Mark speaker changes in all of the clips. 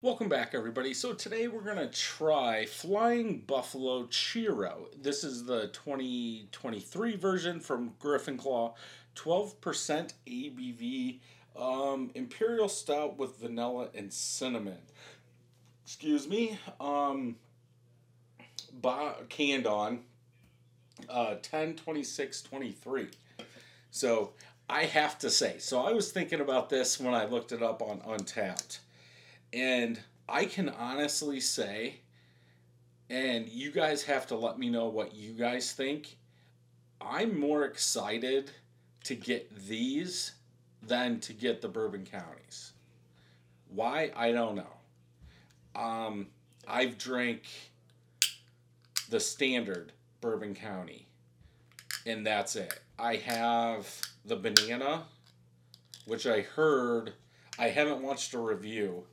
Speaker 1: Welcome back, everybody. So today we're going to try Flying Buffalo Churro. This is the 2023 version from Griffin Claw. 12% ABV um, Imperial Stout with vanilla and cinnamon. Excuse me. Um, canned on uh, 10, 26, 23. So I have to say, so I was thinking about this when I looked it up on Untappd and I can honestly say, and you guys have to let me know what you guys think. I'm more excited to get these than to get the bourbon counties. Why? I don't know. Um, I've drank the standard bourbon county, and that's it. I have the banana, which I heard. I haven't watched a review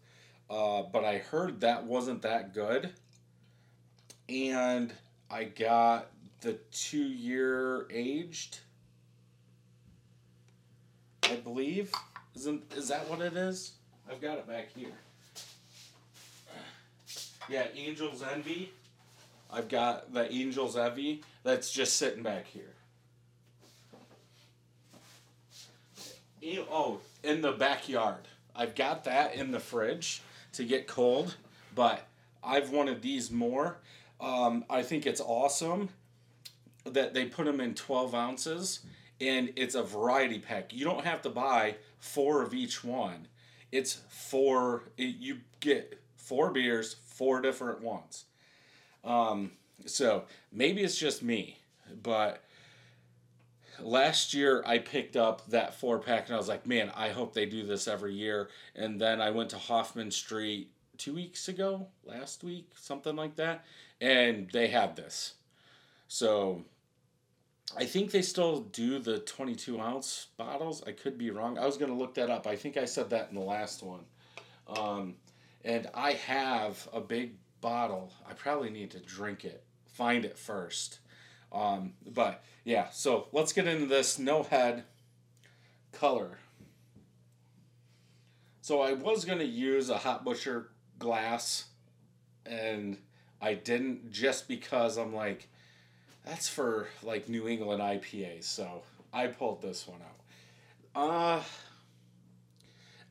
Speaker 1: uh, but I heard that wasn't that good. And I got the two year aged, I believe. Isn't is that what it is? I've got it back here. Yeah, Angel's Envy. I've got the Angel's Envy that's just sitting back here. Oh, in the backyard. I've got that in the fridge to get cold, but I've wanted these more. Um, I think it's awesome that they put them in 12 ounces and it's a variety pack. You don't have to buy four of each one. It's four, it, you get four beers, four different ones. Um, so maybe it's just me, but last year I picked up that four pack and I was like, man, I hope they do this every year. And then I went to Hoffman Street two weeks ago, last week, something like that, and they had this. So I think they still do the 22 ounce bottles. I could be wrong. I was going to look that up. I think I said that in the last one. Um, and I have a big bottle. I probably need to drink it, find it first. Um, but yeah, so let's get into this no head color. So I was to use a Hot Butcher glass and I didn't just because I'm like, that's for like New England IPAs. So I pulled this one out. Uh,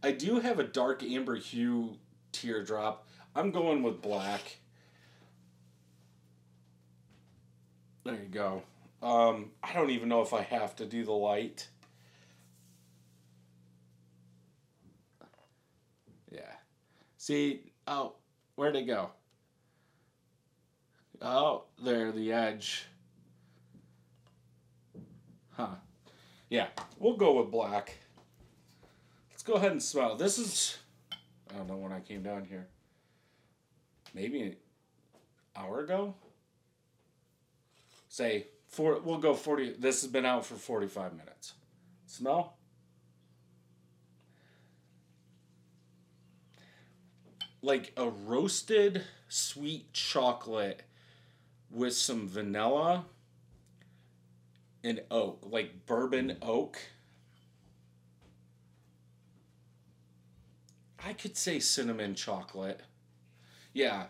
Speaker 1: I do have a dark amber hue teardrop. I'm going with black. There you go. Um, I don't even know if I have to do the light. Yeah. See, oh, where'd it go? Oh, there, the edge. Huh. Yeah, we'll go with black. Let's go ahead and smell. This is, I don't know when I came down here. Maybe an hour ago? Say four we'll go 40 this has been out for 45 minutes. Smell? Like a roasted sweet chocolate with some vanilla and oak like bourbon oak. I could say cinnamon chocolate. Yeah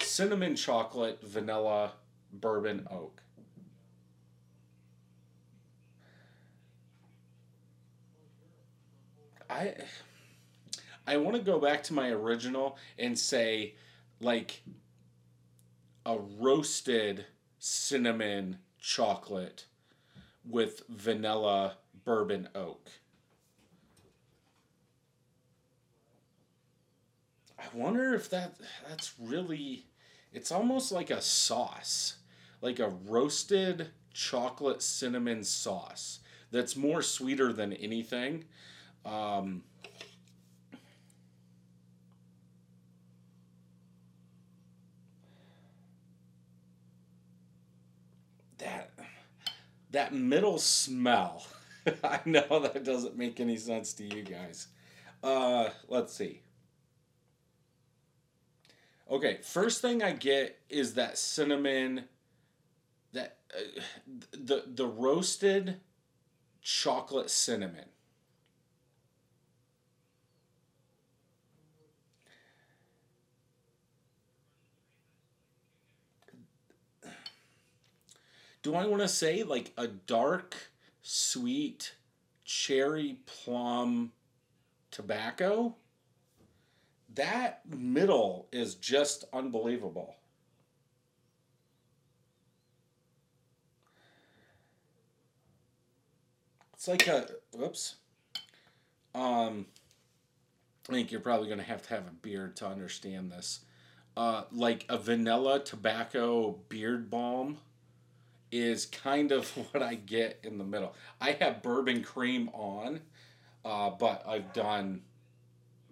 Speaker 1: cinnamon chocolate vanilla bourbon oak. I I want to go back to my original and say like a roasted cinnamon chocolate with vanilla bourbon oak. I wonder if that that's really it's almost like a sauce like a roasted chocolate cinnamon sauce that's more sweeter than anything. Um, that that middle smell. I know that doesn't make any sense to you guys. Uh, let's see. Okay, first thing I get is that cinnamon that uh, the the roasted chocolate cinnamon do I want to say like a dark, sweet cherry plum tobacco? That middle is just unbelievable. It's like a whoops. Um I think you're probably going to have to have a beard to understand this. Uh, like a vanilla tobacco beard balm is kind of what I get in the middle. I have bourbon cream on, uh, but I've done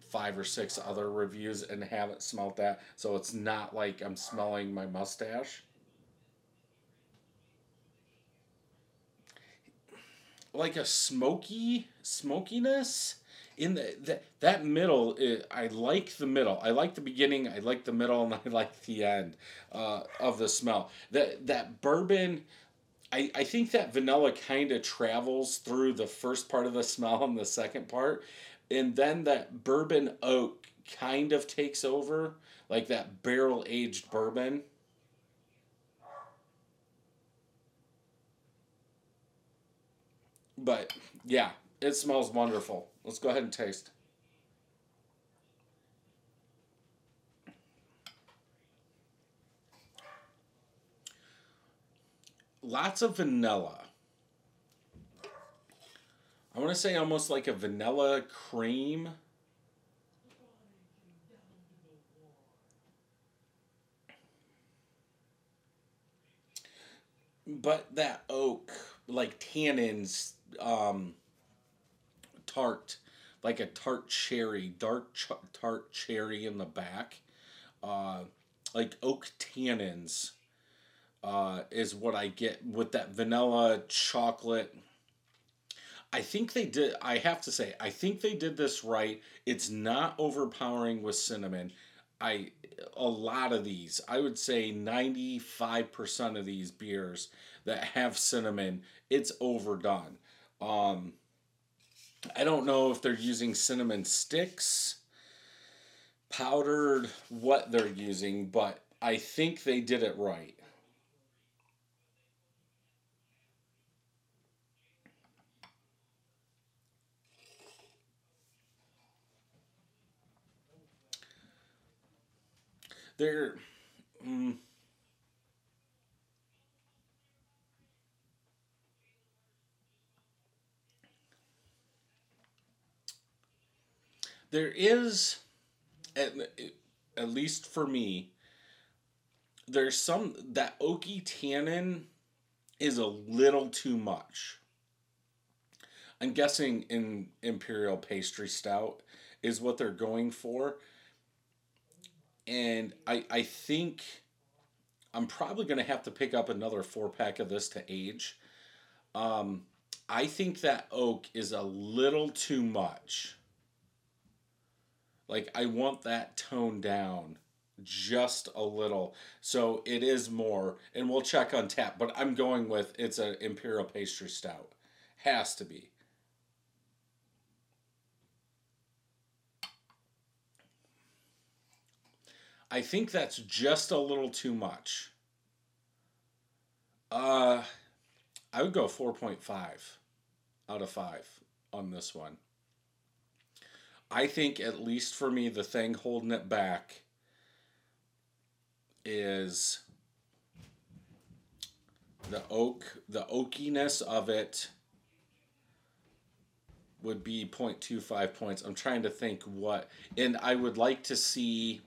Speaker 1: five or six other reviews and haven't smelled that, so it's not like I'm smelling my mustache. Like a smoky smokiness in the, the that middle is, i like the middle. I like the beginning i like the middle and i like the end uh, of the smell. That that bourbon I, I think that vanilla kind of travels through the first part of the smell and the second part and then that bourbon oak kind of takes over like that barrel aged bourbon but yeah it smells wonderful Let's go ahead and taste. Lots of vanilla. I want to say almost like a vanilla cream. But that oak, like tannins, um, tart, like a tart cherry, dark ch- tart cherry in the back, uh, like oak tannins. Uh, is what I get with that vanilla chocolate. I think they did. I have to say, I think they did this right. It's not overpowering with cinnamon. I a lot of these, I would say ninety five percent of these beers that have cinnamon, it's overdone. Um, I don't know if they're using cinnamon sticks, powdered, what they're using, but I think they did it right. They're. Mm, there is at, at least for me there's some that oaky tannin is a little too much. I'm guessing in imperial pastry stout is what they're going for. And i i think i'm probably going to have to pick up another four pack of this to age. Um i think that oak is a little too much like I want that toned down just a little. So it is more, and we'll check Untappd, but I'm going with it's an Imperial Pastry Stout. Has to be. I think that's just a little too much. Uh, I would go 4.5 out of 5 on this one. I think, at least for me, the thing holding it back is the oak, the oakiness of it would be 0.25 points. I'm trying to think what, and I would like to see,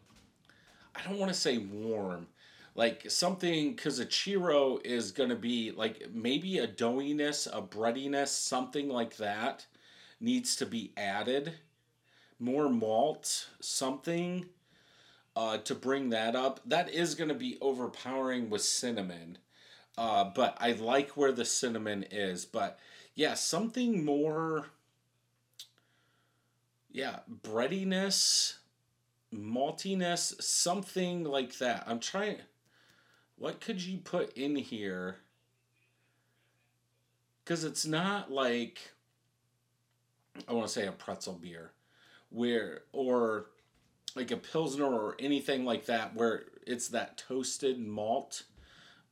Speaker 1: I don't want to say warm, like something, because a Churro is going to be like maybe a doughiness, a breadiness, something like that needs to be added more malt, something uh, to bring that up. That is going to be overpowering with cinnamon. Uh, but I like where the cinnamon is. But yeah, something more, yeah, breadiness, maltiness, something like that. I'm trying, what could you put in here? Because it's not like, I want to say a pretzel beer where or like a pilsner or anything like that where it's that toasted malt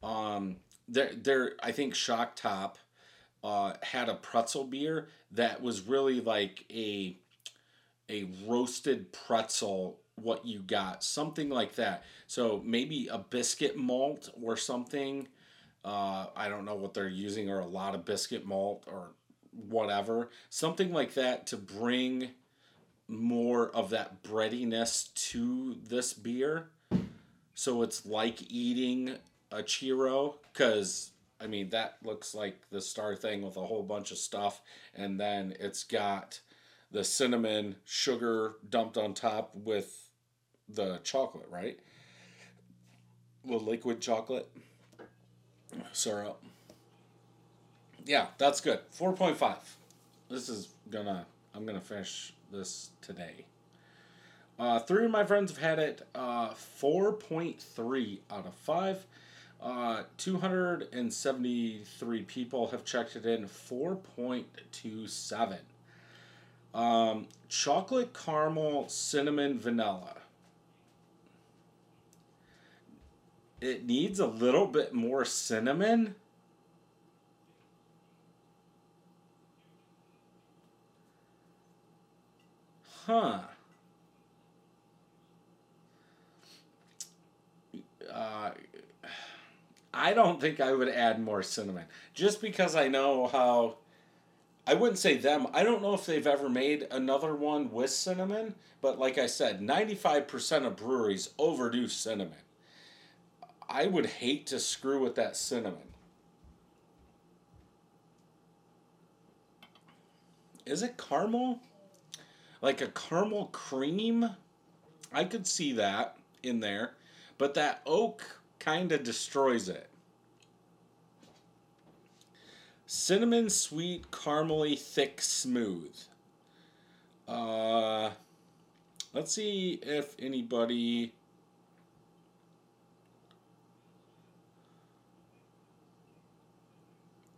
Speaker 1: um, there there I think Shock Top uh, had a pretzel beer that was really like a a roasted pretzel what you got something like that. So maybe a biscuit malt or something uh, i don't know what they're using or a lot of biscuit malt or whatever something like that to bring more of that breadiness to this beer so it's like eating a churro because I mean that looks like the star thing with a whole bunch of stuff, and then it's got the cinnamon sugar dumped on top with the chocolate, right? The liquid chocolate syrup. Yeah, that's good. Four point five. This is gonna. I'm gonna finish this today. Uh, three of my friends have had it. Uh, 4.3 out of 5. Uh, 273 people have checked it in. 4.27. Um, chocolate caramel cinnamon vanilla. It needs a little bit more cinnamon. Huh. Uh, I don't think I would add more cinnamon. Just because I know how. I wouldn't say them. I don't know if they've ever made another one with cinnamon, but like I said, 95% of breweries overdo cinnamon. I would hate to screw with that cinnamon. Is it caramel? Like a caramel cream? I could see that in there, but that oak kind of destroys it. Cinnamon sweet, caramely, thick, smooth. Uh, let's see if anybody.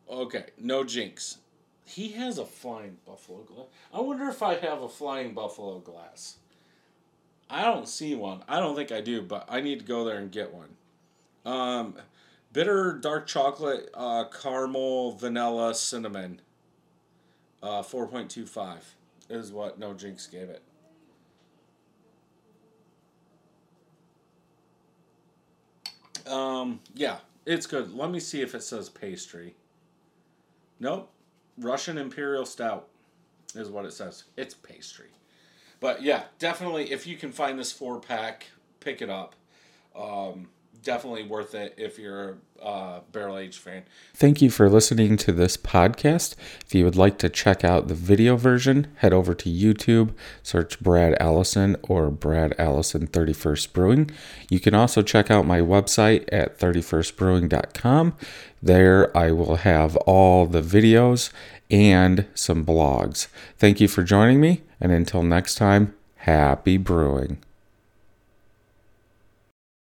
Speaker 1: Okay, no jinx. He has a flying buffalo glass. I wonder if I have a flying buffalo glass. I don't see one. I don't think I do, but I need to go there and get one. Um, bitter dark chocolate, uh, caramel, vanilla, cinnamon. Uh, 4.25 is what No Jinx gave it. Um, yeah, it's good. Let me see if it says pastry. Nope. Russian Imperial Stout is what it says. It's pastry. But yeah, definitely if you can find this four pack, pick it up. Um, definitely worth it if you're a uh, barrel age fan.
Speaker 2: Thank you for listening to this podcast. If you would like to check out the video version, head over to YouTube, search Brad Allison or Brad Allison 31st Brewing. You can also check out my website at 31stbrewing.com. There I will have all the videos and some blogs. Thank you for joining me, and until next time, happy brewing.